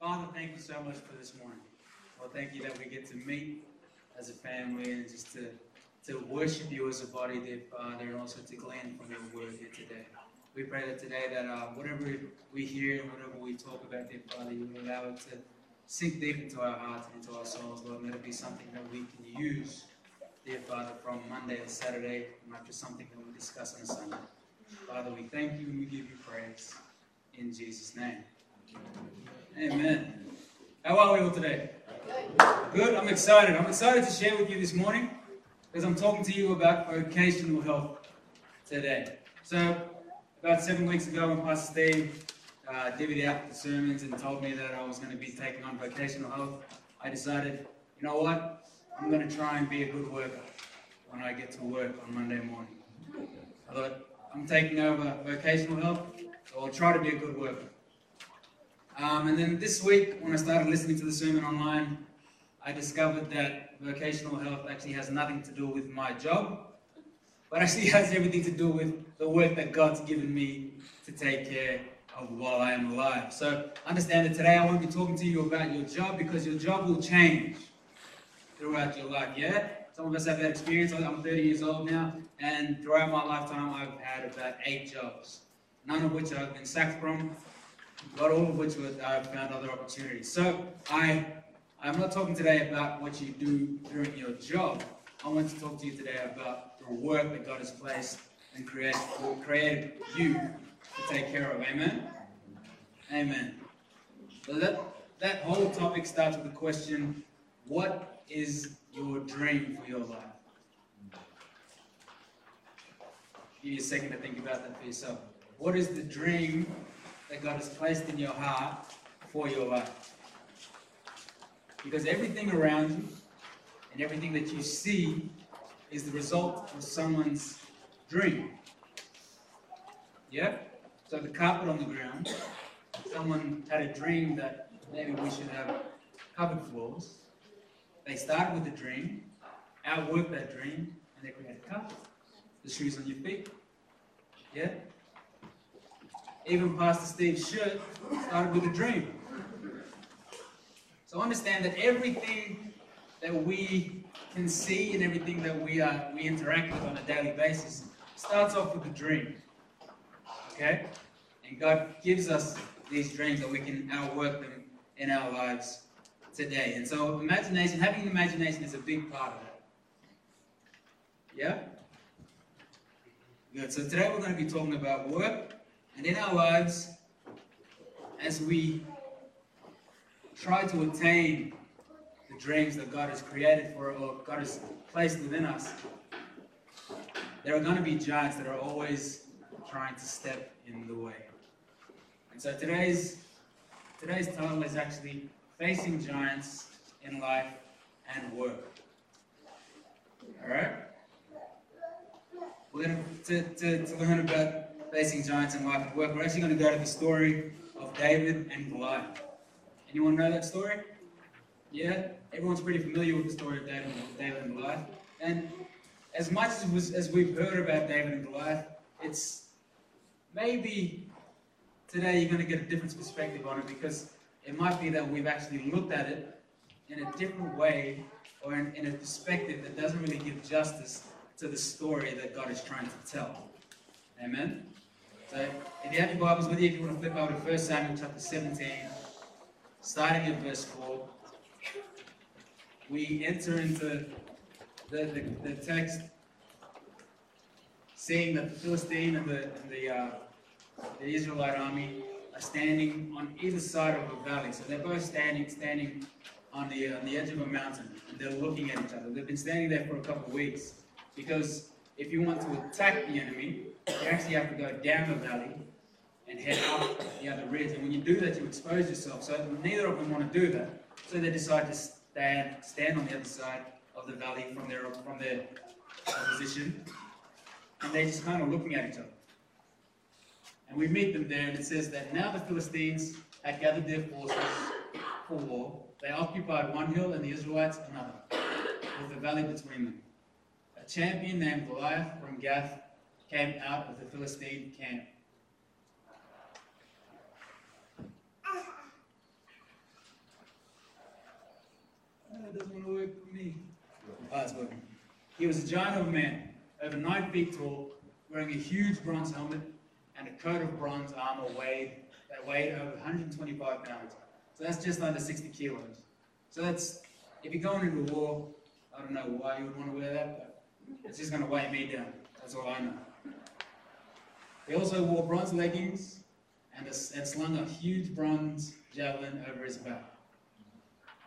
Father, thank you so much for this morning. Well, thank you that we get to meet as a family and just to, to worship you as a body, dear Father, and also to glean from your word here today. We pray that today that uh, whatever we hear and whatever we talk about, dear Father, you allow it to sink deep into our hearts and into our souls, Lord. Let it be something that we can use, dear Father, from Monday to Saturday, not just something that we discuss on Sunday. Father, we thank you and we give you praise. In Jesus' name. Amen. How are we all today? Good. I'm excited. I'm excited to share with you this morning because I'm talking to you about vocational health today. So, about seven weeks ago, when Pastor Steve uh, divvied out the sermons and told me that I was going to be taking on vocational health, I decided, you know what? I'm going to try and be a good worker when I get to work on Monday morning. I thought, I'm taking over vocational health, so I'll try to be a good worker. Um, and then this week, when I started listening to the sermon online, I discovered that vocational health actually has nothing to do with my job, but actually has everything to do with the work that God's given me to take care of while I am alive. So understand that today I won't be talking to you about your job because your job will change throughout your life. Yeah? Some of us have that experience. I'm 30 years old now, and throughout my lifetime, I've had about eight jobs, none of which I've been sacked from, but all of which I've found other opportunities. So I, I'm not talking today about what you do during your job. I want to talk to you today about the work that God has placed and created, created you to take care of. Amen? Amen. So that, that whole topic starts with the question, what is your dream for your life? Give you a second to think about that for yourself. What is the dream that God has placed in your heart for your life? Because everything around you and everything that you see is the result of someone's dream. Yeah? So the carpet on the ground, someone had a dream that maybe we should have cupboard floors. They started with a dream, outworked that dream, and they created carpet. The shoes on your feet. Yeah? Even Pastor Steve's shirt started with a dream. So understand that everything that we can see and everything that we are we interact with on a daily basis starts off with a dream. Okay? And God gives us these dreams that we can outwork them in our lives today. And so imagination, having an imagination is a big part of that. Yeah? Good. So today we're going to be talking about work and in our lives as we try to attain the dreams that God has created for or God has placed within us. There are going to be giants that are always trying to step in the way. And so today's today's title is actually facing giants in life and work. All right. We're going to, to, to learn about facing giants in life and work. We're actually going to go to the story of David and Goliath. Anyone know that story? Yeah, everyone's pretty familiar with the story of David, David and Goliath. And as much as, was, as we've heard about David and Goliath, it's maybe today you're going to get a different perspective on it because it might be that we've actually looked at it in a different way or in, in a perspective that doesn't really give justice to the story that God is trying to tell. Amen? So, if you have your Bibles with you, if you want to flip over to 1 Samuel chapter 17, starting at verse 4, we enter into the, the, the text seeing that the Philistine and the, and the, uh, the Israelite army are standing on either side of a valley. So they're both standing standing on the, on the edge of a mountain, and they're looking at each other. They've been standing there for a couple of weeks because if you want to attack the enemy, you actually have to go down the valley and head up the other ridge. And when you do that, you expose yourself. So neither of them want to do that. So they decide to stand stand on the other side of the valley from their from their position, and they're just kind of looking at each other. And we meet them there, and it says that now the Philistines had gathered their forces for war. They occupied one hill, and the Israelites another, with a valley between them. A champion named Goliath from Gath came out of the Philistine camp. That doesn't want to work for me. Oh. He was a giant of a man, over nine feet tall, wearing a huge bronze helmet and a coat of bronze armor weighed, that weighed over 125 pounds. So that's just under 60 kilos. So that's, if you're going into war, I don't know why you would want to wear that, but it's just going to weigh me down. That's all I know. He also wore bronze leggings and, a, and slung a huge bronze javelin over his back.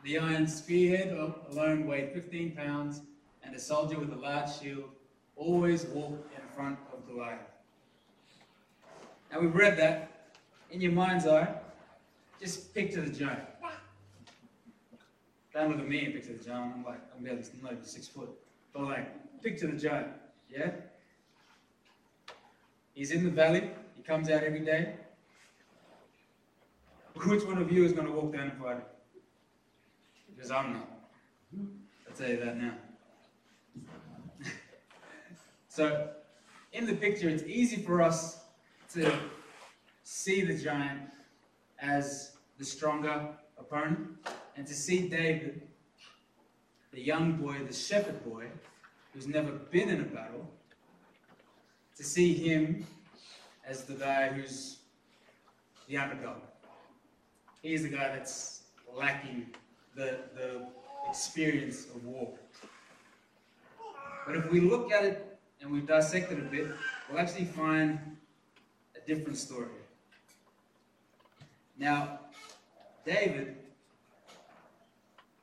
The iron spearhead alone weighed 15 pounds, and a soldier with a large shield always walked in front of Goliath. Now we've read that. In your mind's eye, just picture the giant. Don't look at me and picture the giant. I'm like, I'm barely six foot. But like, picture the giant. Yeah? He's in the valley. He comes out every day. Which one of you is going to walk down and fight him? Because I'm not. I'll tell you that now. so, in the picture, it's easy for us to see the giant as the stronger opponent and to see David, the young boy, the shepherd boy, who's never been in a battle, to see him as the guy who's the underdog. He's the guy that's lacking the, the experience of war. But if we look at it and we dissect it a bit, we'll actually find a different story. Now, David,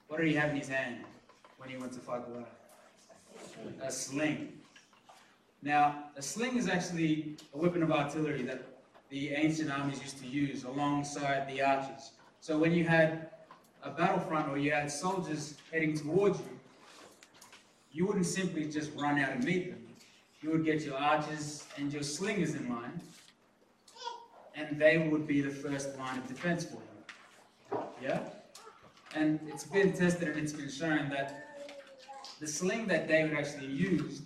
what did he have in his hand when he went to fight Goliath? A sling. Now, a sling is actually a weapon of artillery that the ancient armies used to use alongside the archers. So when you had a battlefront or you had soldiers heading towards you, you wouldn't simply just run out and meet them. You would get your archers and your slingers in line, and they would be the first line of defense for you. Yeah? And it's been tested and it's been shown that the sling that David actually used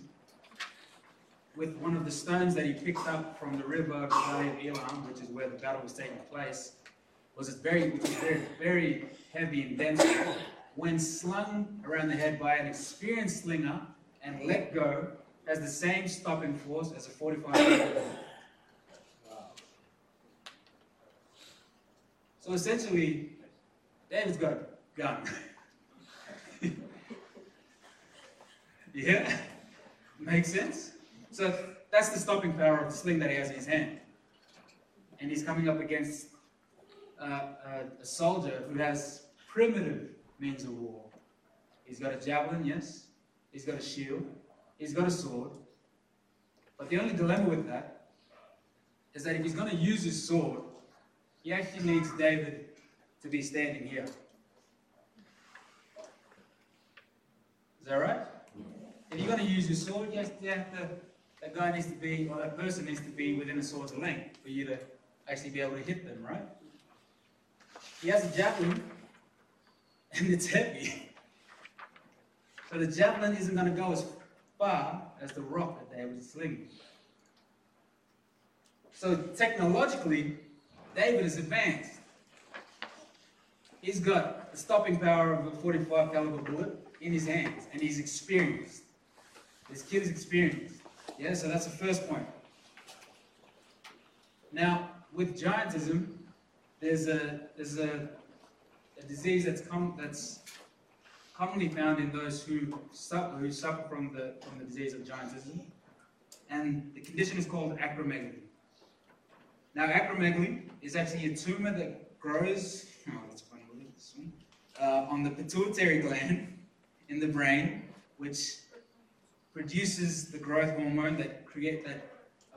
with one of the stones that he picked up from the river Valley of Elah, which is where the battle was taking place, was very, which was very, very heavy and dense. When slung around the head by an experienced slinger and let go, has the same stopping force as a 45 So essentially, David's got a gun. yeah? Makes sense? So that's the stopping power of the sling that he has in his hand. And he's coming up against uh, a, a soldier who has primitive means of war. He's got a javelin, yes. He's got a shield. He's got a sword. But the only dilemma with that is that if he's going to use his sword, he actually needs David to be standing here. Is that right? If you're going to use your sword, you have to, that guy needs to be, or that person needs to be within a sword's length for you to actually be able to hit them, right? He has a javelin, and it's heavy. So the javelin isn't going to go as far as the rock that they were slinging. So technologically, David is advanced. He's got the stopping power of a 45 caliber bullet in his hands, and he's experienced. This kid is experienced. Yeah, so that's the first point. Now, with giantism, there's a there's a, a disease that's that's commonly found in those who suffer who suffer from the from the disease of giantism, and the condition is called acromegaly. Now, acromegaly is actually a tumor that grows. Oh, that's funny. Uh, on the pituitary gland in the brain, which produces the growth hormone that create that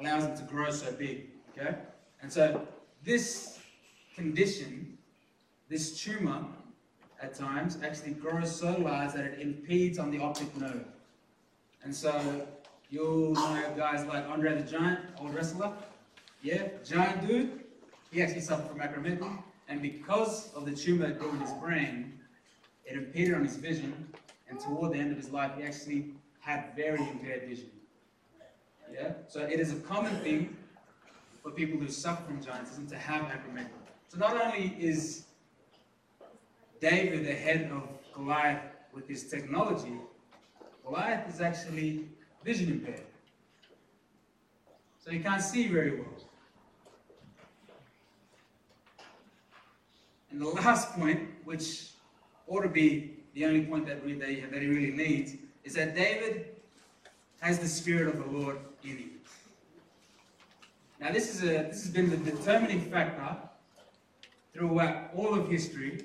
allows it to grow so big. Okay, and so this condition, this tumor, at times actually grows so large that it impedes on the optic nerve. And so you'll know guys like Andre the Giant, old wrestler. Yeah, giant dude. He actually suffered from acromegaly, and because of the tumor that grew in his brain, it impeded on his vision. And toward the end of his life, he actually had very impaired vision. Yeah, so it is a common thing for people who suffer from giantism to have acromegaly. So not only is David ahead of Goliath with his technology, Goliath is actually vision impaired. So he can't see very well. And the last point, which ought to be the only point that, we, that, that he really needs, is that David has the Spirit of the Lord in him. Now, this, is a, this has been the determining factor throughout all of history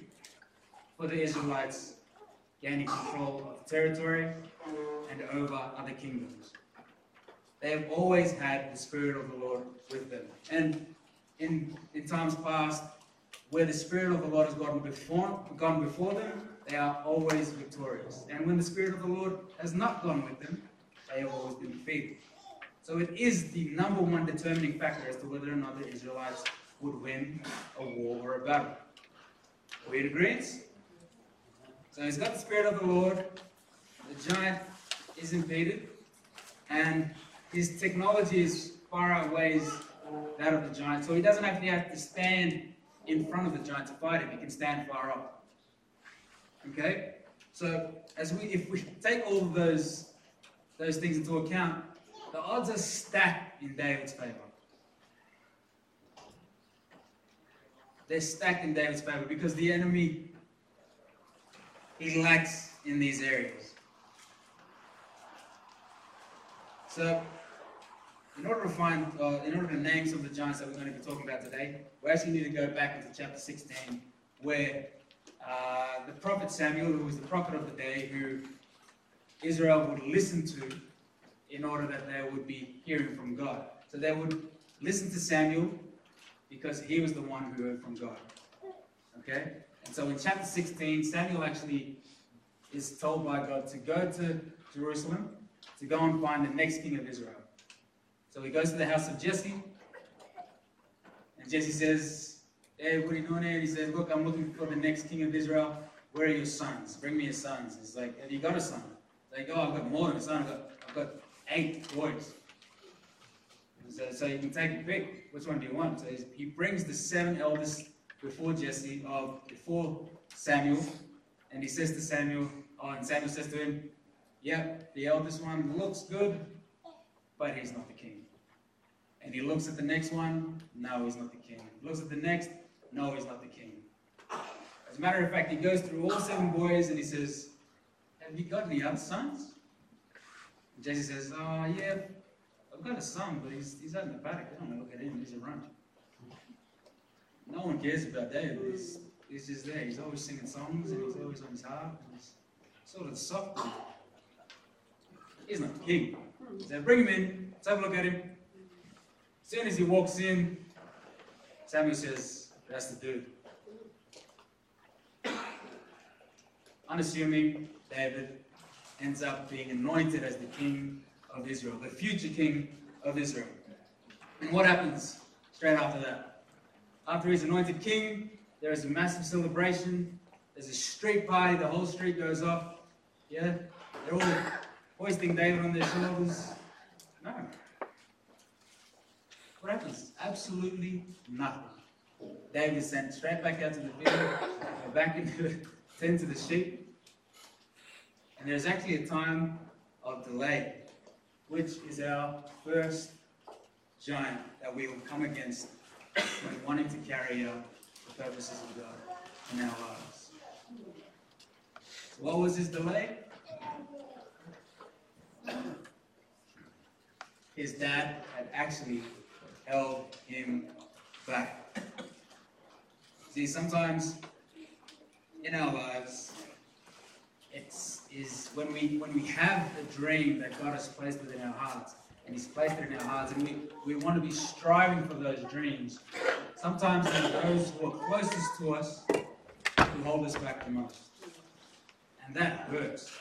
for the Israelites gaining control of territory and over other kingdoms. They have always had the Spirit of the Lord with them. And in, in times past, where the Spirit of the Lord has gone before, gone before them, they are always victorious. And when the Spirit of the Lord has not gone with them, they have always been defeated. So it is the number one determining factor as to whether or not the Israelites would win a war or a battle. Are we in agreement? So he's got the Spirit of the Lord, the giant is impeded, and his technology is far outweighs that of the giant. So he doesn't actually have to stand in front of the giant to fight him, he can stand far off. Okay? So as we if we take all of those those things into account, the odds are stacked in David's favor. They're stacked in David's favor because the enemy he lacks in these areas. So, in order to find, uh, in order to name some of the giants that we're going to be talking about today, we actually need to go back into chapter 16, where uh, the prophet Samuel, who was the prophet of the day, who Israel would listen to in order that they would be hearing from God. So they would listen to Samuel because he was the one who heard from God. Okay? And so in chapter 16, Samuel actually is told by God to go to Jerusalem to go and find the next king of Israel. So he goes to the house of Jesse, Jesse says, Hey, what are you doing here? He says, Look, I'm looking for the next king of Israel. Where are your sons? Bring me your sons. He's like, Have you got a son? He's like, Oh, I've got more than a son. I've got, I've got eight boys. So, so you can take a pick. Which one do you want? So he brings the seven eldest before Jesse, of before Samuel, and he says to Samuel, oh, and Samuel says to him, Yep, the eldest one looks good, but he's not the king. And he looks at the next one, no, he's not the king. Looks at the next, no, he's not the king. As a matter of fact, he goes through all seven boys and he says, Have you got any other sons? And Jesse says, Oh, yeah, I've got a son, but he's, he's out in the paddock. I don't want to look at him, he's a runt. No one cares about David. He's, he's just there. He's always singing songs and he's always on his harp. He's sort of soft. He's not the king. So bring him in. Let's have a look at him. As soon as he walks in, Samuel says, That's the dude. Unassuming, David ends up being anointed as the king of Israel, the future king of Israel. And what happens straight after that? After he's anointed king, there is a massive celebration. There's a street party, the whole street goes off. Yeah? They're all hoisting David on their shoulders. No. Happens? Absolutely nothing. David sent straight back out to the field, back into tend to the sheep. And there's actually a time of delay, which is our first giant that we will come against when wanting to carry out the purposes of God in our lives. What was his delay? His dad had actually held him back. See, sometimes in our lives, it's is when we when we have a dream that God has placed within our hearts, and He's placed it in our hearts, and we, we want to be striving for those dreams. Sometimes it's those who are closest to us who hold us back the most. And that hurts.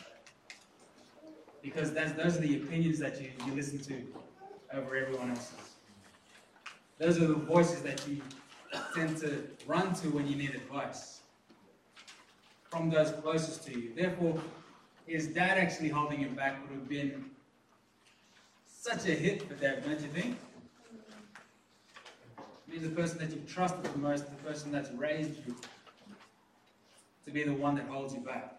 Because that's, those are the opinions that you, you listen to over everyone else's. Those are the voices that you tend to run to when you need advice from those closest to you. Therefore, is dad actually holding him back would have been such a hit for dad, don't you think? I mean, the person that you've trusted the most, the person that's raised you, to be the one that holds you back.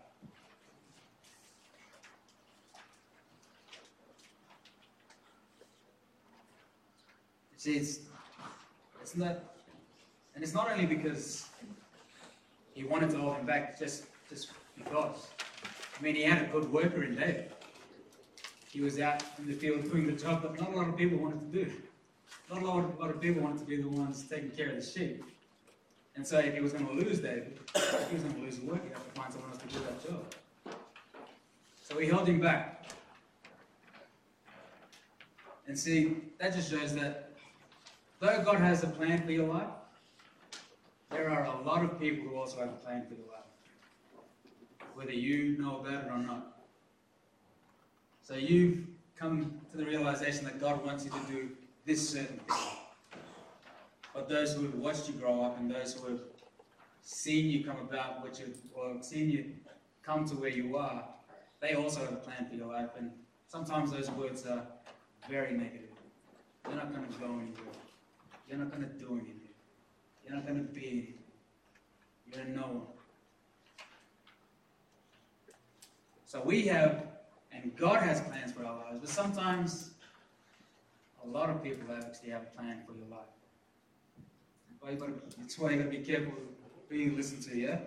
See, it's it's not, and it's not only because he wanted to hold him back just, just because. I mean, he had a good worker in David. He was out in the field doing the job that not a lot of people wanted to do. Not a lot, a lot of people wanted to be the ones taking care of the sheep. And so if he was going to lose David, he was going to lose the work, he'd have to find someone else to do that job. So he held him back. And see, that just shows that though God has a plan for your life, there are a lot of people who also have a plan for your life. Whether you know about it or not. So you've come to the realization that God wants you to do this certain thing. But those who have watched you grow up and those who have seen you come about, which have, or seen you come to where you are, they also have a plan for your life. And sometimes those words are very negative. You're not going to go anywhere. You're not to do anything. You're not to be anything. You're no one. So we have, and God has plans for our lives, but sometimes a lot of people actually have a plan for your life. Gotta, that's why you got to be careful who you listen to, yeah?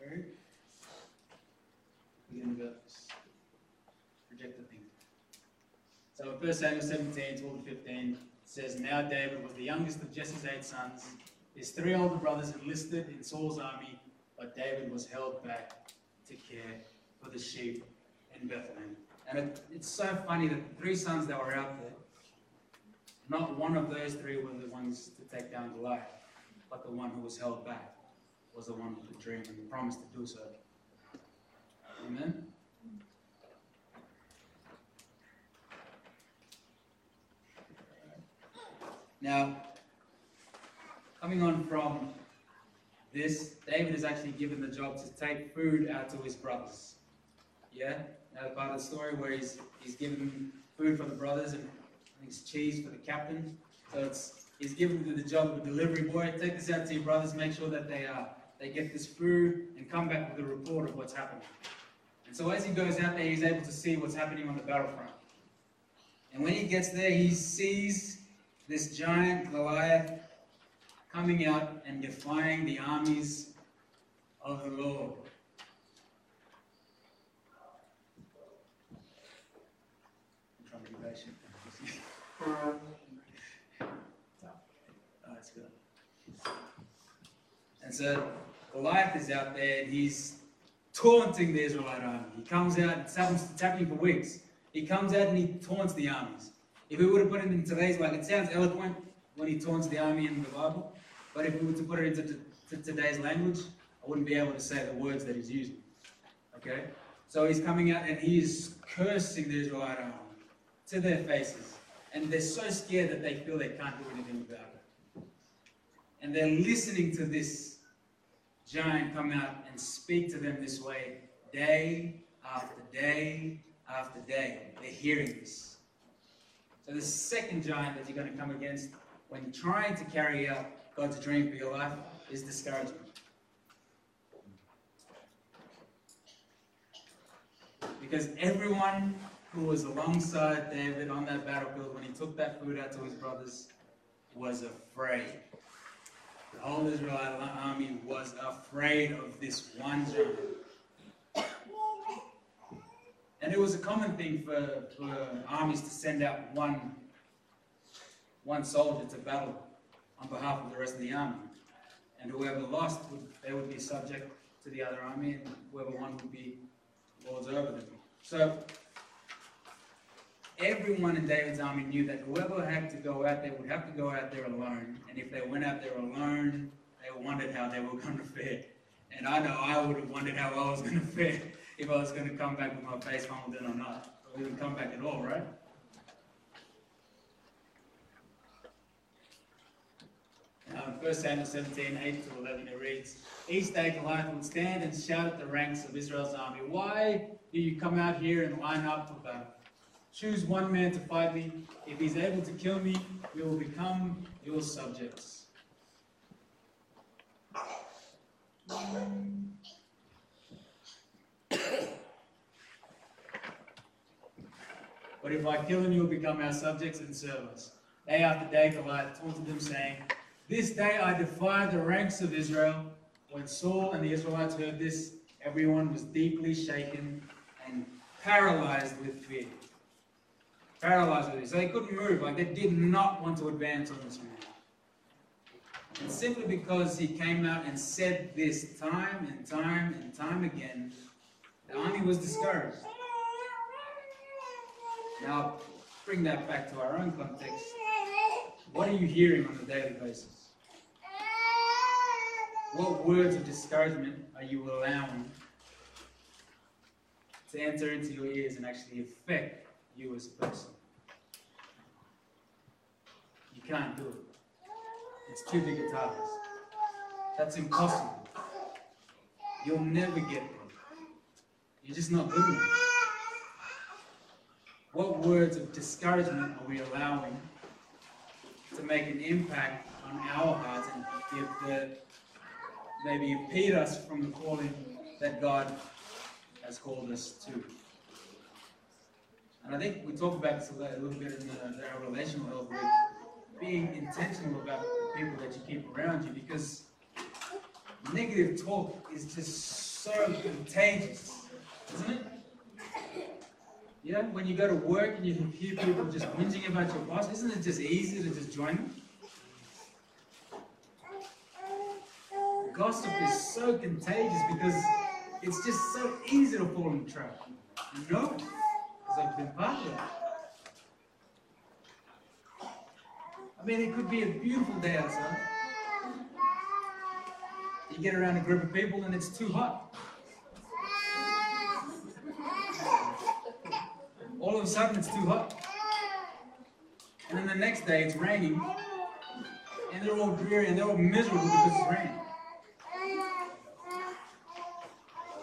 Alright? We're going to go project the thing. So 1 Samuel 17, 12 to 15 says, Now David was the youngest of Jesse's eight sons. His three older brothers enlisted in Saul's army, but David was held back to care for the sheep in Bethlehem. And it, it's so funny that the three sons that were out there, not one of those three were the ones to take down Goliath, but the one who was held back was the one with the dream and the promise to do so. Amen? Now, coming on from this, David is actually given the job to take food out to his brothers. Yeah? Now, part of the story where he's, he's given food for the brothers and I think it's cheese for the captain. So it's he's given the job of a delivery boy. Take this out to your brothers, make sure that they uh, they get this food and come back with a report of what's happening. And so as he goes out there, he's able to see what's happening on the battlefront. And when he gets there, he sees this giant Goliath coming out and defying the armies of the Lord. I'm trying to be patient. oh, that's good. And so Goliath is out there and he's taunting the Israelite army. He comes out, it's happening for weeks. He comes out and he taunts the armies. If we were to put it in today's like, it sounds eloquent when he taunts the army in the Bible, but if we were to put it into today's language, I wouldn't be able to say the words that he's using. Okay? So he's coming out and he is cursing the Israelite army to their faces. And they're so scared that they feel they can't do anything about it. And they're listening to this giant come out and speak to them this way day after day after day. They're hearing this. So the second giant that you're going to come against when you're trying to carry out God's dream for your life is discouragement. Because everyone who was alongside David on that battlefield when he took that food out to his brothers was afraid. The whole Israelite army was afraid of this one giant. And it was a common thing for, for armies to send out one, one soldier to battle on behalf of the rest of the army. And whoever lost, would, they would be subject to the other army, and whoever won would be lords over them. So everyone in David's army knew that whoever had to go out there would have to go out there alone. And if they went out there alone, they wondered how they were going to fare. And I know I would have wondered how I was going to fare if I was going to come back with my face pummeled in or not. Or even come back at all, right? Now, in 1 Samuel 17, 8 to 11, it reads, Each day Goliath would stand and shout at the ranks of Israel's army, Why do you come out here and line up for battle? Choose one man to fight me. If he's able to kill me, we will become your subjects. But if I kill him, you will become our subjects and serve us. Day after day, Goliath taunted them, saying, This day I defy the ranks of Israel. When Saul and the Israelites heard this, everyone was deeply shaken and paralyzed with fear. Paralyzed with fear. So they couldn't move. Like they did not want to advance on this man. And simply because he came out and said this time and time and time again, the army was discouraged. Now, bring that back to our own context. What are you hearing on a daily basis? What words of discouragement are you allowing to enter into your ears and actually affect you as a person? You can't do it. It's too big a task. That's impossible. You'll never get there. You're just not good enough. What words of discouragement are we allowing to make an impact on our hearts and the, maybe impede us from the calling that God has called us to? And I think we talked about this a little bit in the, our relational health week, being intentional about the people that you keep around you because negative talk is just so contagious, isn't it? Yeah, when you go to work and you hear people just whinging about your boss, isn't it just easy to just join them? Gossip is so contagious because it's just so easy to fall in trap. You know, because I've been part of it. I mean, it could be a beautiful day outside. You get around a group of people and it's too hot. All of a sudden it's too hot. And then the next day it's raining. And they're all dreary and they're all miserable because it's raining.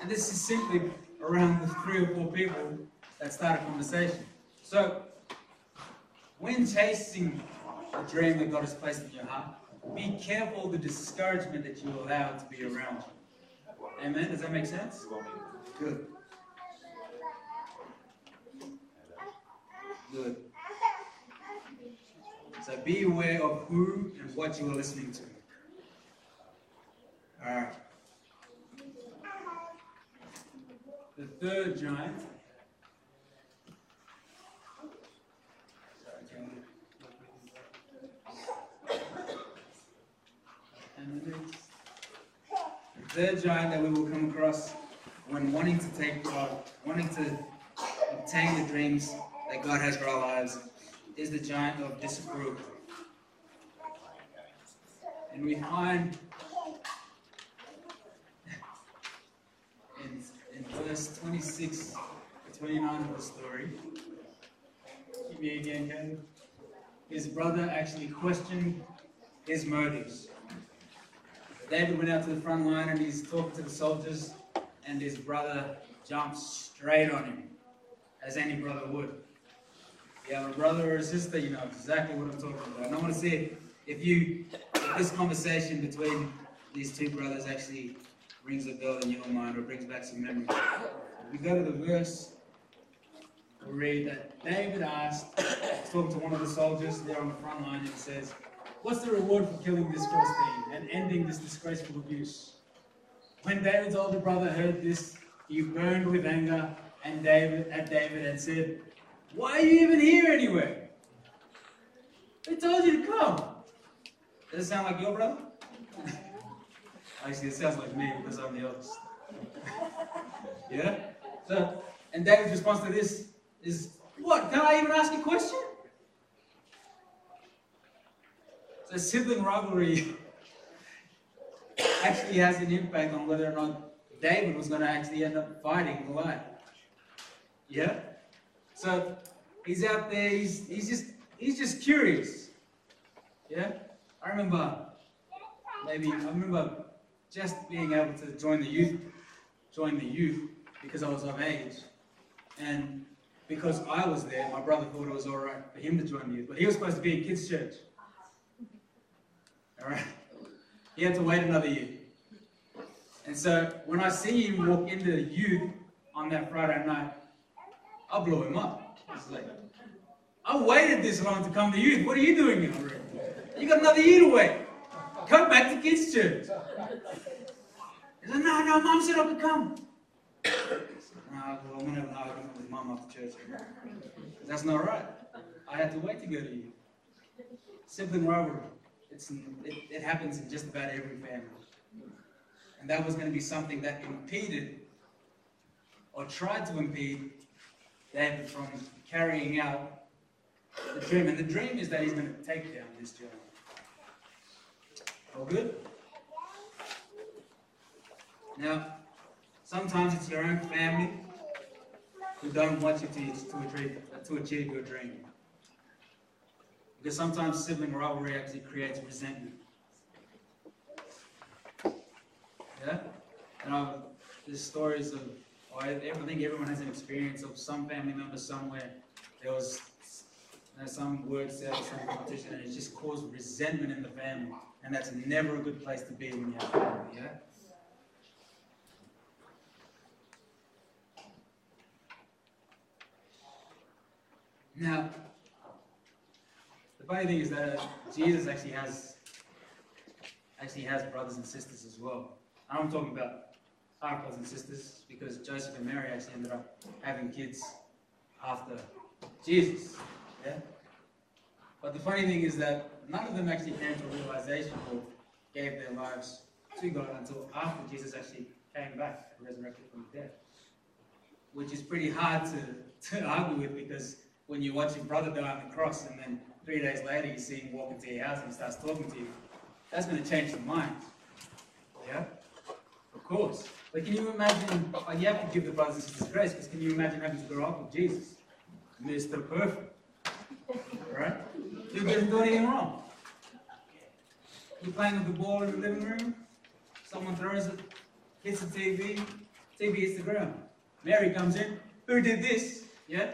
And this is simply around the three or four people that start a conversation. So, when chasing the dream that God has placed in your heart, be careful the discouragement that you allow to be around you. Amen? Does that make sense? Good. Good. So be aware of who and what you are listening to. Alright. The third giant. The third giant that we will come across when wanting to take, uh, wanting to obtain the dreams God has for our lives is the giant of disapproval. And we find in, in verse 26 to 29 of the story, keep me again, Caleb. His brother actually questioned his motives. David went out to the front line and he's talking to the soldiers, and his brother jumps straight on him, as any brother would. You have a brother or a sister, you know exactly what I'm talking about. And I want to see if you, if this conversation between these two brothers actually rings a bell in your mind or brings back some memories. We go to the verse, we read that David asked, he's talking to one of the soldiers there on the front line, and says, What's the reward for killing this Philistine and ending this disgraceful abuse? When David's older brother heard this, he burned with anger and David at David and said, why are you even here anyway? They told you to come. Does it sound like your brother? Actually, it sounds like me because I'm the oldest. yeah? So, and David's response to this is, what? Can I even ask a question? So sibling rivalry actually has an impact on whether or not David was going to actually end up fighting Goliath. Yeah? So he's out there, he's, he's just he's just curious. Yeah? I remember maybe I remember just being able to join the youth join the youth because I was of age. And because I was there, my brother thought it was alright for him to join the youth. But he was supposed to be in kids' church. Alright? He had to wait another year. And so when I see him walk into the youth on that Friday night, I'll blow him up. It's like, I waited this long to come to youth. What are you doing here? You got another year to wait. Come back to kids' church. He said, no, no, mom said I could come. No, well, I'm going to have an argument with mom after church. That's not right. I had to wait to go to you. Sibling rivalry. It's, it, it happens in just about every family. And that was going to be something that impeded or tried to impede David from carrying out the dream. And the dream is that he's going to take down this giant. All good? Now, sometimes it's your own family who don't want you to, to, achieve, to achieve your dream. Because sometimes sibling rivalry actually creates resentment. Yeah? And I've, there's stories of, I think everyone has an experience of some family member somewhere. There was you know, some word said, some competition, and it just caused resentment in the family. And that's never a good place to be when you have family, yeah? Now, the funny thing is that Jesus actually has actually has brothers and sisters as well. I'm talking about brothers and sisters because Joseph and Mary actually ended up having kids after Jesus. Yeah? But the funny thing is that none of them actually came to a realization or gave their lives to God until after Jesus actually came back and resurrected from the dead. Which is pretty hard to, to argue with because when you watch your brother die on the cross and then three days later you see him walk into your house and he starts talking to you, that's going to change your mind. Yeah? Of course. But can you imagine, like you have to give the brothers sisters grace, because can you imagine having to grow up with Jesus? Mr. Perfect. Right? You didn't do anything wrong. You're playing with the ball in the living room, someone throws it, hits the TV, TV hits the ground. Mary comes in, who did this? Yeah?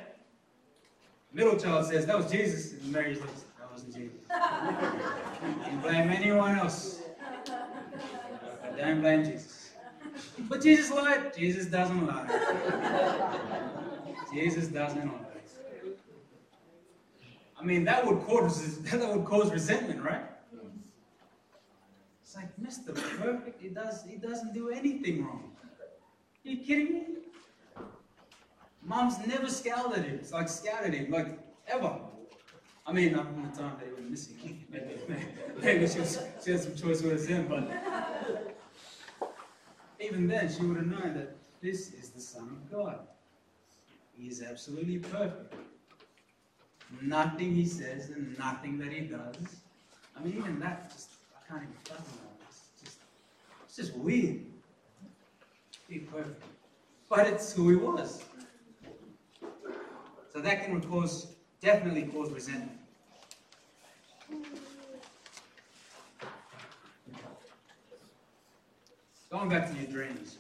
Middle child says, that was Jesus. And Mary looks, that wasn't Jesus. you blame anyone else. Don't blame Jesus. But Jesus lied. Jesus doesn't lie. Jesus doesn't lie. I mean, that would cause that would cause resentment, right? It's like Mr. Perfect. He does he doesn't do anything wrong. Are you kidding me? Mom's never scowled at him. It's like scowled at him, like ever. I mean, not from the time they were missing. maybe, maybe she, was, she had some choice words then, but even then, she would have known that this is the Son of God. He is absolutely perfect. Nothing he says and nothing that he does. I mean, even that, just I can't even fathom that. It's just, it's just weird. Be perfect, but it's who he was. So that can cause, definitely cause resentment. Going back to your dreams.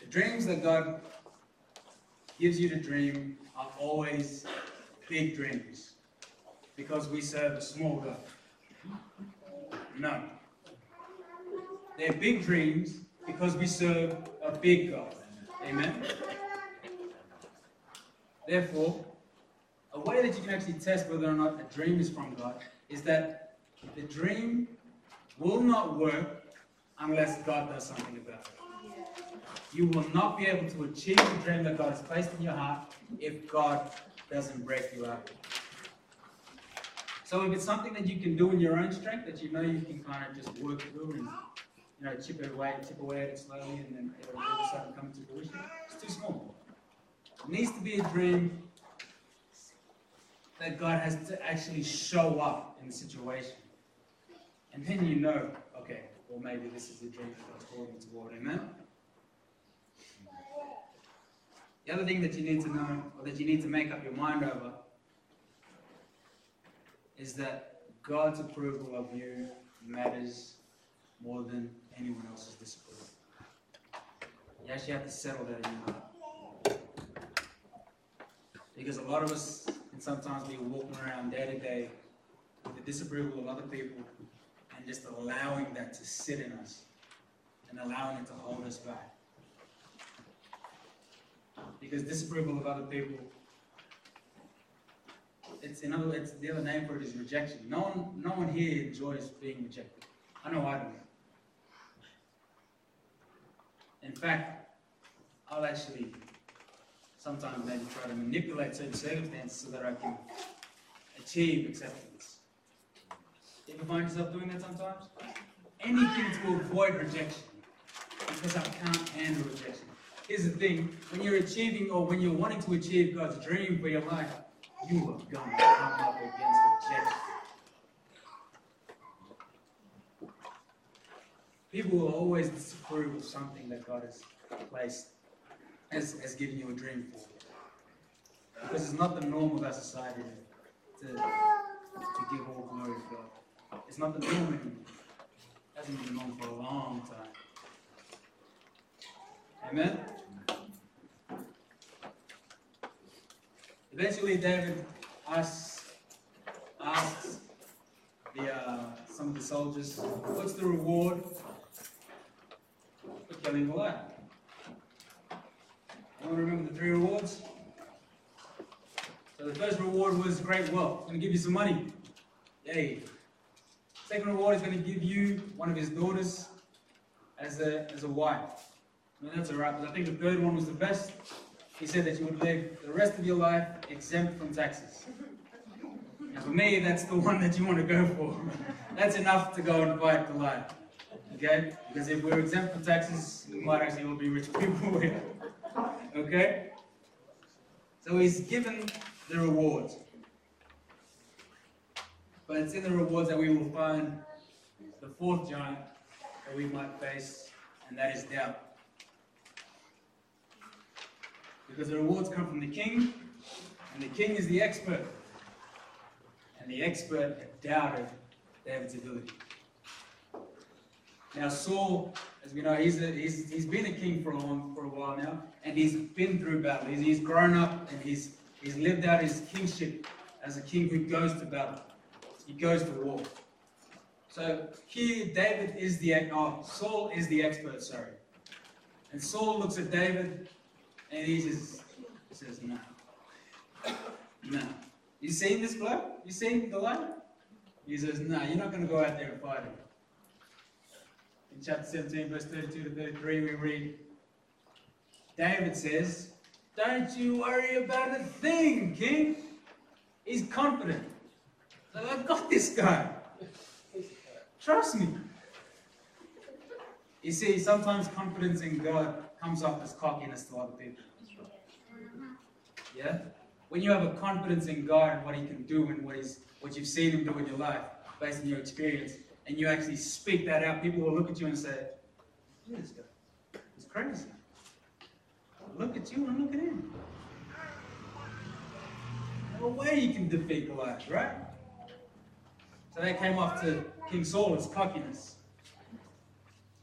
The dreams that God gives you to dream are always big dreams because we serve a small God. No. They're big dreams because we serve a big God. Amen? Therefore, a way that you can actually test whether or not a dream is from God is that the dream will not work unless God does something about it. You will not be able to achieve the dream that God has placed in your heart if God doesn't break you out. So if it's something that you can do in your own strength, that you know you can kind of just work through and you know chip it away, chip away at it slowly, and then it'll all of a sudden come to fruition, it's too small. It needs to be a dream that God has to actually show up in the situation. And then you know, okay, well maybe this is the dream that God's calling me toward. Amen? The other thing that you need to know, or that you need to make up your mind over, is that God's approval of you matters more than anyone else's disapproval. You actually have to settle that in your heart. Because a lot of us can sometimes be walking around day to day with the disapproval of other people just allowing that to sit in us and allowing it to hold us back because disapproval of other people it's in other words, the other name for it is rejection. No one, no one here enjoys being rejected. I know I don't. In fact, I'll actually sometimes maybe try to manipulate certain circumstances so that I can achieve acceptance. You ever find yourself doing that sometimes? Anything to avoid rejection because I can't handle rejection. Here's the thing when you're achieving or when you're wanting to achieve God's dream for your life, you are going to come up against rejection. People will always disapprove of something that God has placed, has, has given you a dream for. Because it's not the norm of our society to, to give all glory to God. It's not the norm anymore. It hasn't been norm for a long time. Amen? Eventually, David asks, asks the, uh, some of the soldiers, What's the reward for killing Goliath? Anyone remember the three rewards? So the first reward was great wealth. It's going to give you some money. Yay. Second reward is going to give you one of his daughters as a, as a wife. Mean, that's alright, but I think the third one was the best. He said that you would live the rest of your life exempt from taxes. And for me, that's the one that you want to go for. that's enough to go and fight Goliath. Okay? Because if we're exempt from taxes, we might actually all be rich people here. Okay? So he's given the rewards. But it's in the rewards that we will find the fourth giant that we might face, and that is doubt. Because the rewards come from the king, and the king is the expert. And the expert had doubted David's ability. Now Saul, as we know, he's, a, he's, he's been a king for a, long, for a while now, and he's been through battle. He's, he's grown up, and he's, he's lived out his kingship as a king who goes to battle. He goes to war. So here, David is the, oh, Saul is the expert, sorry. And Saul looks at David and he just says, no. No. You seen this bloke? You seen Goliath? He says, no, you're not going to go out there and fight him. In chapter 17, verse 32 to 33, we read, David says, Don't you worry about a thing, king. He's confident. So I got this guy. Trust me. You see, sometimes confidence in God comes off as cockiness to other people. Yeah? When you have a confidence in God and what He can do and what, he's, what you've seen Him do in your life, based on your experience, and you actually speak that out, people will look at you and say, Look at this guy. He's crazy. Look at you and look at him. No way you can defeat Goliath, right? So that came off to King Saul as cockiness.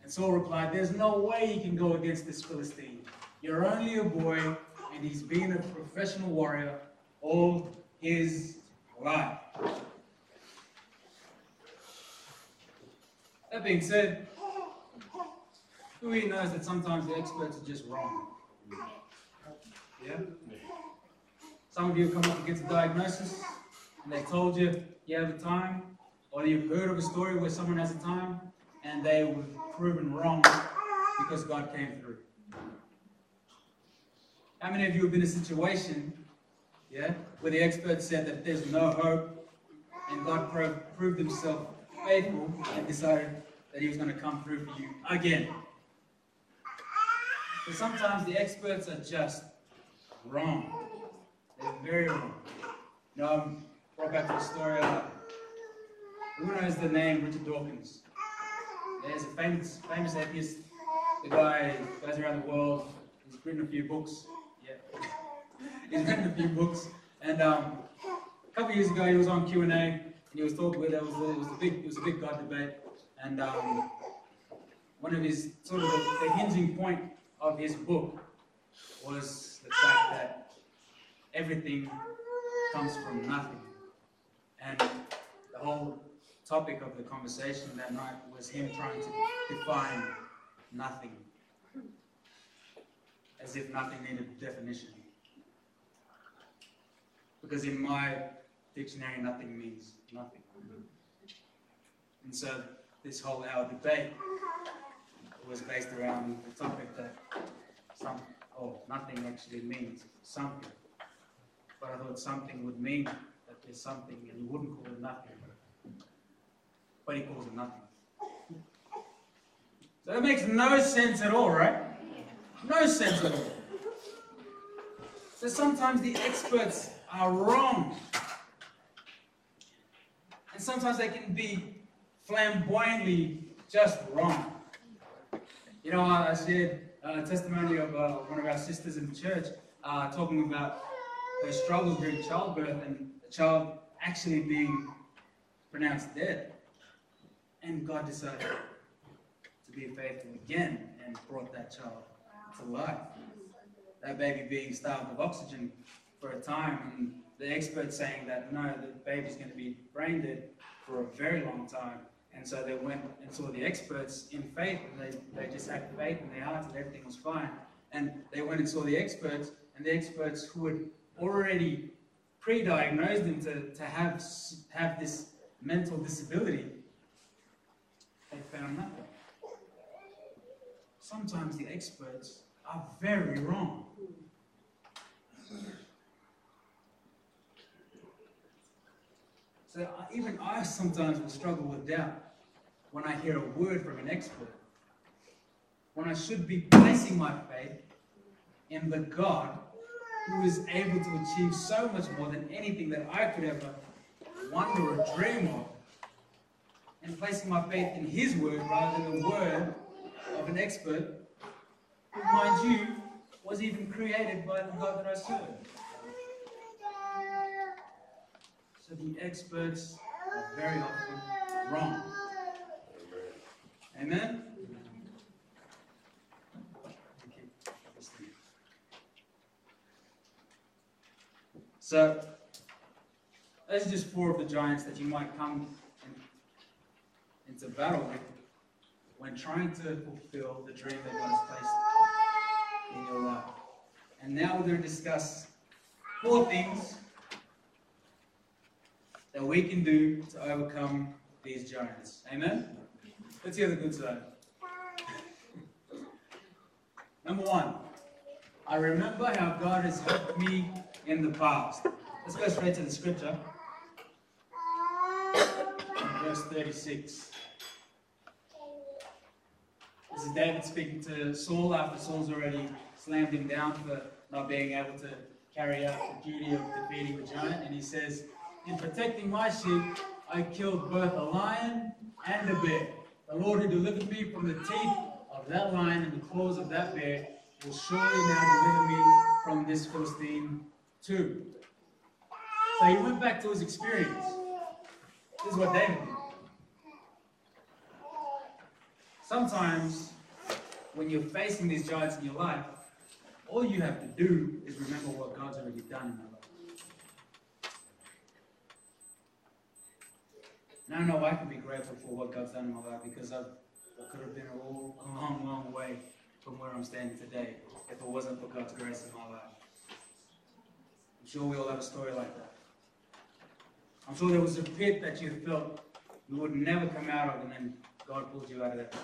And Saul replied, There's no way you can go against this Philistine. You're only a boy, and he's been a professional warrior all his life. That being said, who here knows that sometimes the experts are just wrong? Yeah? Some of you come up against a diagnosis, and they told you you have a time, or you've heard of a story where someone has a time, and they were proven wrong because God came through. How many of you have been in a situation, yeah, where the experts said that there's no hope, and God pro- proved Himself faithful and decided that He was going to come through for you again? But sometimes the experts are just wrong. They're very wrong. You know, I'm brought back to a story of knows the name Richard Dawkins? There's a famous, famous atheist. The guy goes around the world. He's written a few books. Yeah, he's written a few books. And um, a couple of years ago, he was on Q and A, and he was talking with. It was, it was a big, it was a big God debate, and um, one of his sort of the, the hinging point of his book was the fact that everything comes from nothing, and the whole topic of the conversation that night was him trying to define nothing. As if nothing needed definition. Because in my dictionary, nothing means nothing. And so this whole hour debate was based around the topic that some, oh, nothing actually means something. But I thought something would mean that there's something, and you wouldn't call it nothing. But he calls it nothing. So that makes no sense at all, right? No sense at all. So sometimes the experts are wrong. And sometimes they can be flamboyantly just wrong. You know, I shared a testimony of uh, one of our sisters in the church uh, talking about her struggle during childbirth and the child actually being pronounced dead. And God decided to be faithful again and brought that child to life. That baby being starved of oxygen for a time, and the experts saying that no, the baby's going to be brain dead for a very long time. And so they went and saw the experts in faith, and they, they just had faith in their hearts that everything was fine. And they went and saw the experts, and the experts who had already pre-diagnosed him to, to have, have this mental disability, Sometimes the experts are very wrong. So even I sometimes will struggle with doubt when I hear a word from an expert. When I should be placing my faith in the God who is able to achieve so much more than anything that I could ever wonder or dream of. And placing my faith in His word rather than the word of an expert who, mind you, was even created by the God that I serve. So the experts are very often wrong. Amen? So, those are just four of the giants that you might come into battle when trying to fulfill the dream that God has placed in your life. And now we're going to discuss four things that we can do to overcome these giants. Amen? Let's hear the good side. Number one, I remember how God has helped me in the past. Let's go straight to the scripture. Verse 36. This is David speaking to Saul after Saul's already slammed him down for not being able to carry out the duty of defeating the giant. And he says, In protecting my sheep, I killed both a lion and a bear. The Lord who delivered me from the teeth of that lion and the claws of that bear will surely now deliver me from this Philistine too. So he went back to his experience. This is what David did. Sometimes, when you're facing these giants in your life, all you have to do is remember what God's already done in your life. Now I know I can be grateful for what God's done in my life because I've, I could have been a, long, a long, long way from where I'm standing today if it wasn't for God's grace in my life. I'm sure we all have a story like that. I'm sure there was a pit that you felt you would never come out of, and then God pulled you out of that pit.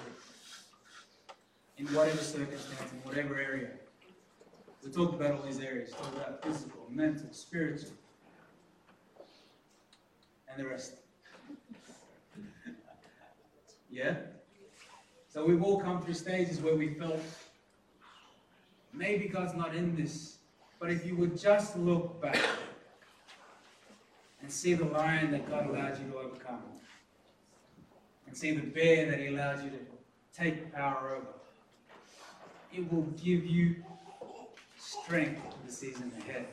In whatever circumstance, in whatever area. We talked about all these areas. Talked about physical, mental, spiritual, and the rest. yeah? So we've all come through stages where we felt maybe God's not in this. But if you would just look back and see the lion that God allowed you to overcome, and see the bear that He allows you to take power over, it will give you strength for the season ahead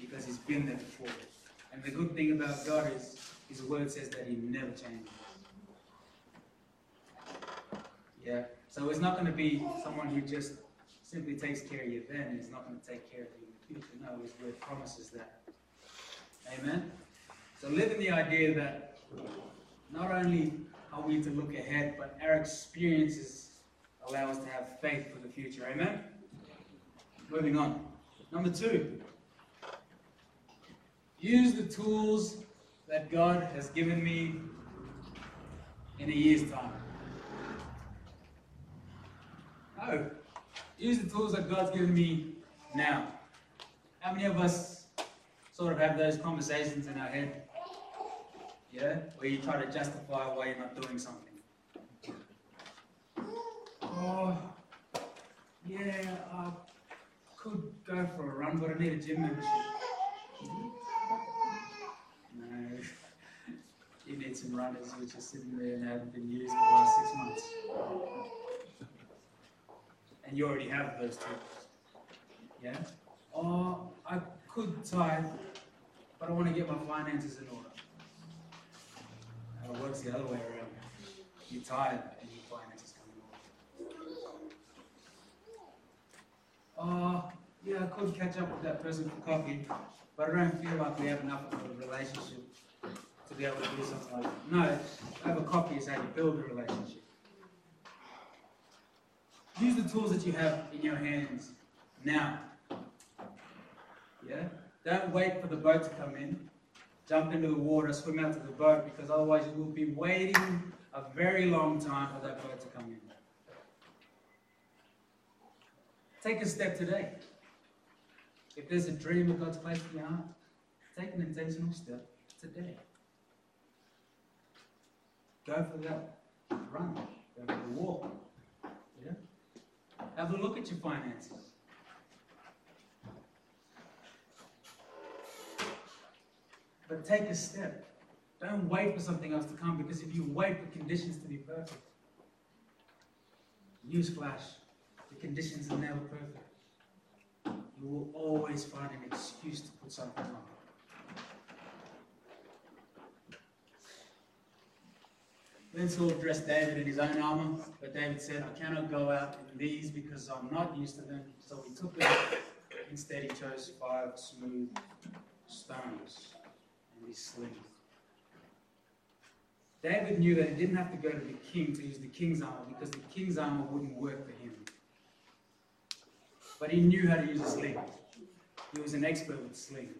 because He's been there before. And the good thing about God is His word says that He never changes. Yeah. So it's not going to be someone who just simply takes care of you then, He's not going to take care of you in the future. No, His word promises that. Amen. So live in the idea that not only we need to look ahead, but our experiences allow us to have faith for the future. Amen. Moving on. Number two, use the tools that God has given me in a year's time. No. Use the tools that God's given me now. How many of us sort of have those conversations in our head? Yeah? Where you try to justify why you're not doing something. Oh, yeah, I could go for a run, but I need a gym membership. No. You need some runners which are sitting there and haven't been used for the last six months. And you already have those two. Yeah? Or I could tithe, but I want to get my finances in order. It works the other way around. You tithe and your finances come in off. Oh, yeah, I could catch up with that person for coffee, but I don't feel like we have enough of a relationship to be able to do something like that. No, have a coffee is how you build a relationship. Use the tools that you have in your hands now. Yeah? Don't wait for the boat to come in. Jump into the water, swim out to the boat, because otherwise you will be waiting a very long time for that boat to come in. Take a step today. If there's a dream of God's placed in your heart, take an intentional step today. Go for that run. Go for the walk. Yeah? Have a look at your finances. But take a step. Don't wait for something else to come because if you wait for conditions to be perfect, newsflash, the conditions are never perfect. You will always find an excuse to put something on. Then Saul dressed David in his own armor, but David said, I cannot go out in these because I'm not used to them. So he took them. Instead, he chose five smooth stones and his sling. David knew that he didn't have to go to the king to use the king's armor because the king's armor wouldn't work for him. But he knew how to use a sling. He was an expert with sling.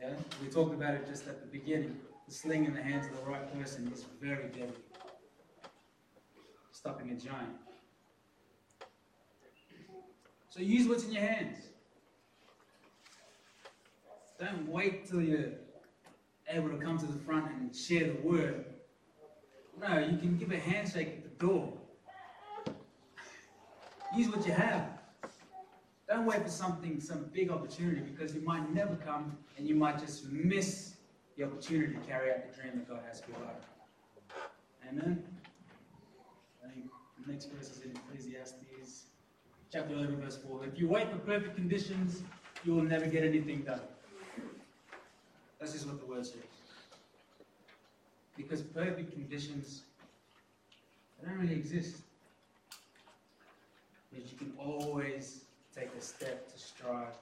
Yeah? We talked about it just at the beginning. The sling in the hands of the right person is very deadly. Stopping a giant. So use what's in your hands. Don't wait till you're able to come to the front and share the word. No, you can give a handshake at the door. Use what you have. Don't wait for something, some big opportunity, because it might never come and you might just miss the opportunity to carry out the dream that God has for your life. Amen. I think the next verse is in Ecclesiastes chapter 11, verse 4. If you wait for perfect conditions, you will never get anything done. That's just what the word says. Because perfect conditions, they don't really exist. But you can always take a step to strive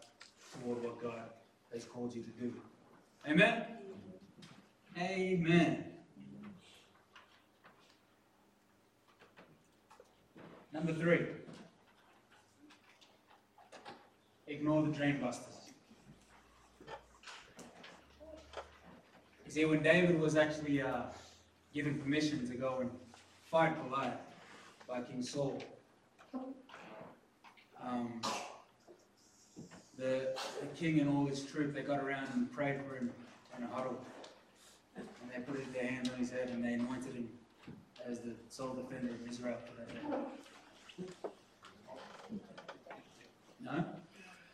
toward what God has called you to do. Amen? Amen. Number three. Ignore the dream busters. You see, when David was actually uh, given permission to go and fight Goliath by King Saul, um, the, the king and all his troop, they got around and prayed for him in a huddle. And they put their hands on his head and they anointed him as the sole defender of Israel for that day. No?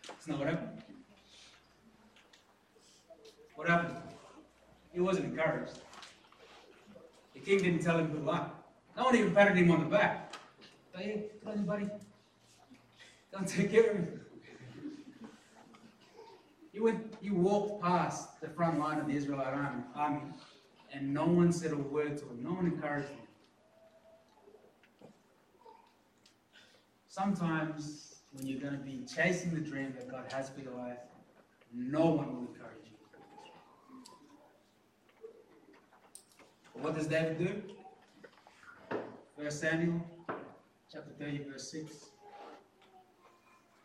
That's not what happened. What happened? He wasn't encouraged. The king didn't tell him good luck. No one even patted him on the back. Hey, good on you, buddy. Don't take care of him. You went, you walked past the front line of the Israelite army, army, and no one said a word to him. No one encouraged him. Sometimes, when you're going to be chasing the dream that God has for your life, no one will encourage you. But what does David do? First Samuel, chapter 30, verse 6.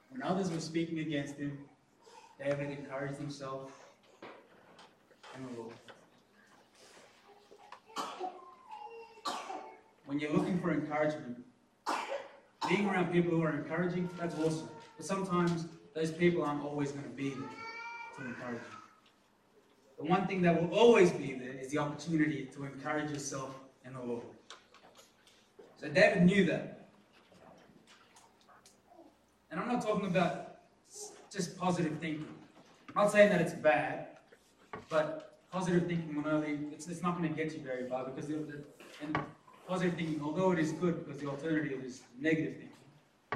When others were speaking against him, David encouraged himself in the Lord. When you're looking for encouragement, being around people who are encouraging, that's awesome. But sometimes those people aren't always going to be to encourage you. The one thing that will always be there is the opportunity to encourage yourself in the Lord. So David knew that. And I'm not talking about just positive thinking. I'm not saying that it's bad, but positive thinking will only, it's, it's not going to get you very far because the, the, and positive thinking, although it is good because the alternative is negative thinking,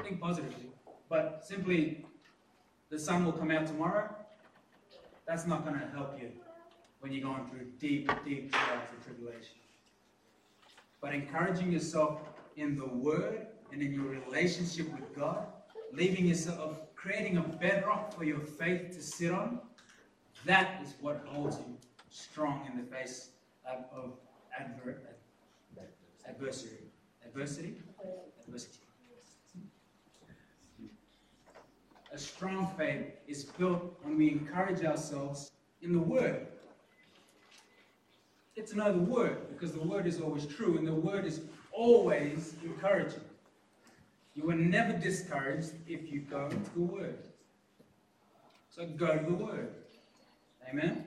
think positively. But simply, the sun will come out tomorrow, that's not going to help you when you're going through deep, deep trials and tribulation. But encouraging yourself in the Word and in your relationship with God, leaving yourself, creating a bedrock for your faith to sit on, that is what holds you strong in the face of, of adver- adversity. Adversity? Adversity. A strong faith is built when we encourage ourselves in the Word. Get to know the Word because the Word is always true and the Word is always encouraging. You are never discouraged if you go to the Word. So go to the Word. Amen?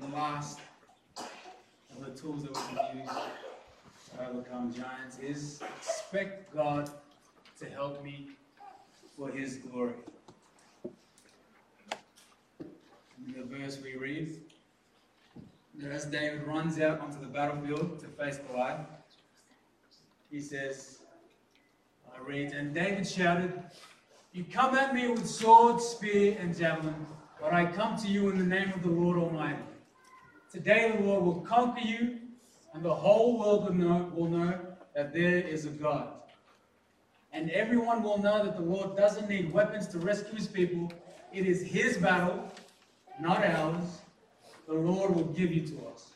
And the last of the tools that we can use to overcome giants is expect God to help me for His glory. In the verse we read, that as David runs out onto the battlefield to face Goliath, he says, I read, and David shouted, You come at me with sword, spear, and javelin, but I come to you in the name of the Lord Almighty. Today the Lord will conquer you, and the whole world will know, will know that there is a God. And everyone will know that the Lord doesn't need weapons to rescue his people. It is his battle, not ours. The Lord will give you to us.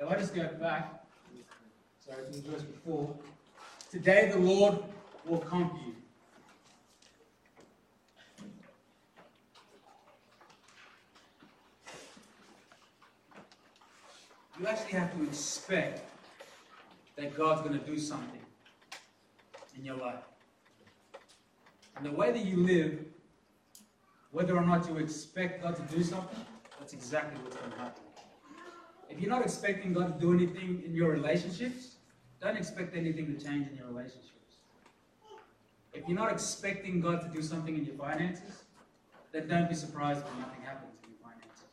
Now I just go back, sorry, to the verse before. Today the Lord will conquer you. You actually have to expect that God's going to do something in your life. And the way that you live, whether or not you expect God to do something, that's exactly what's going to happen. If you're not expecting God to do anything in your relationships, don't expect anything to change in your relationships. If you're not expecting God to do something in your finances, then don't be surprised when nothing happens in your finances.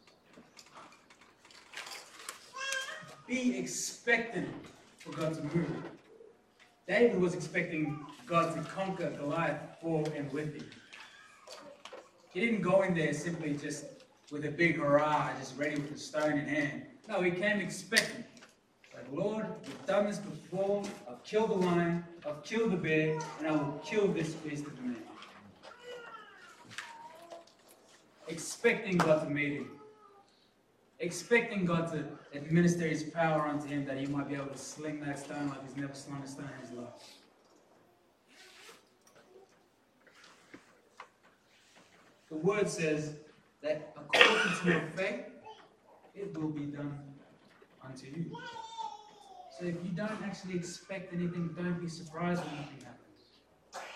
Be expectant for God to move. David was expecting God to conquer Goliath for and with him. He didn't go in there simply just with a big hurrah, just ready with a stone in hand. No, he came expecting. Like, Lord, we've done this before. I've killed the lion, I've killed the bear, and I will kill this beast of man. Expecting God to meet him. Expecting God to administer his power unto him that he might be able to sling that stone like he's never slung a stone in his life. The word says that according to your faith, it will be done unto you. So if you don't actually expect anything, don't be surprised when nothing happens.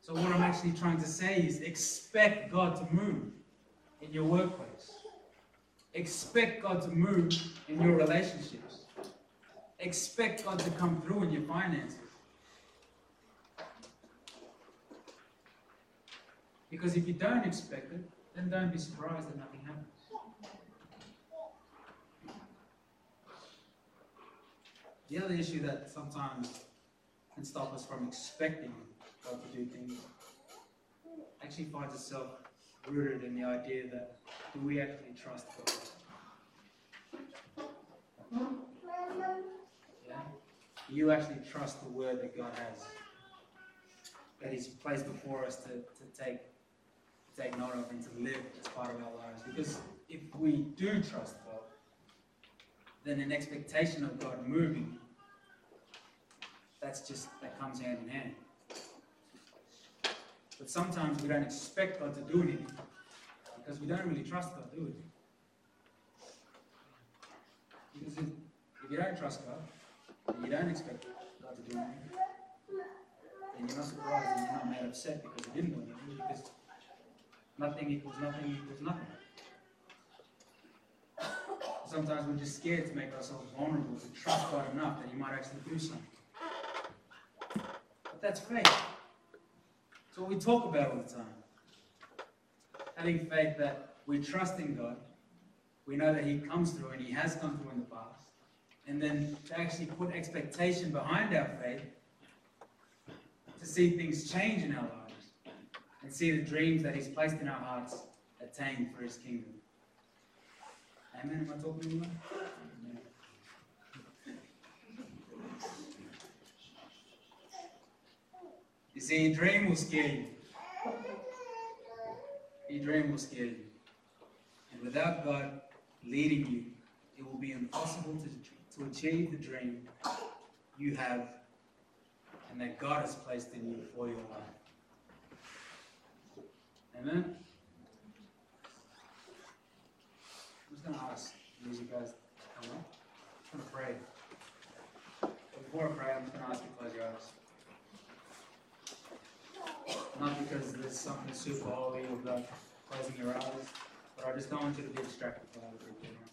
So what I'm actually trying to say is expect God to move in your workplace. Expect God to move in your relationships. Expect God to come through in your finances. Because if you don't expect it, then don't be surprised that nothing happens. The other issue that sometimes can stop us from expecting God to do things actually finds itself rooted in the idea that do we actually trust God? Yeah? Do you actually trust the word that God has? That He's placed before us to, to take take note of and to live as part of our lives. Because if we do trust God, then an expectation of God moving that's just, that comes hand in hand. But sometimes we don't expect God to do anything because we don't really trust God, do we? Because if, if you don't trust God, and you don't expect God to do anything, then you're not surprised and you're not made upset because He didn't do anything because nothing equals nothing equals nothing. Sometimes we're just scared to make ourselves vulnerable, to trust God enough that He might actually do something. But that's faith. It's what we talk about all the time. Having faith that we trust in God, we know that He comes through and He has come through in the past. And then to actually put expectation behind our faith, to see things change in our lives, and see the dreams that He's placed in our hearts attained for His kingdom. Amen. Am I talking to you? You see, a dream will scare you. A dream will scare you. And without God leading you, it will be impossible to, to achieve the dream you have and that God has placed in you for your life. Amen? I'm just going to ask these guys to come up. I'm going to pray. But before I pray, I'm just going to ask you to close your eyes. Not because there's something super holy about closing your eyes, but I just don't want you to be distracted by other people.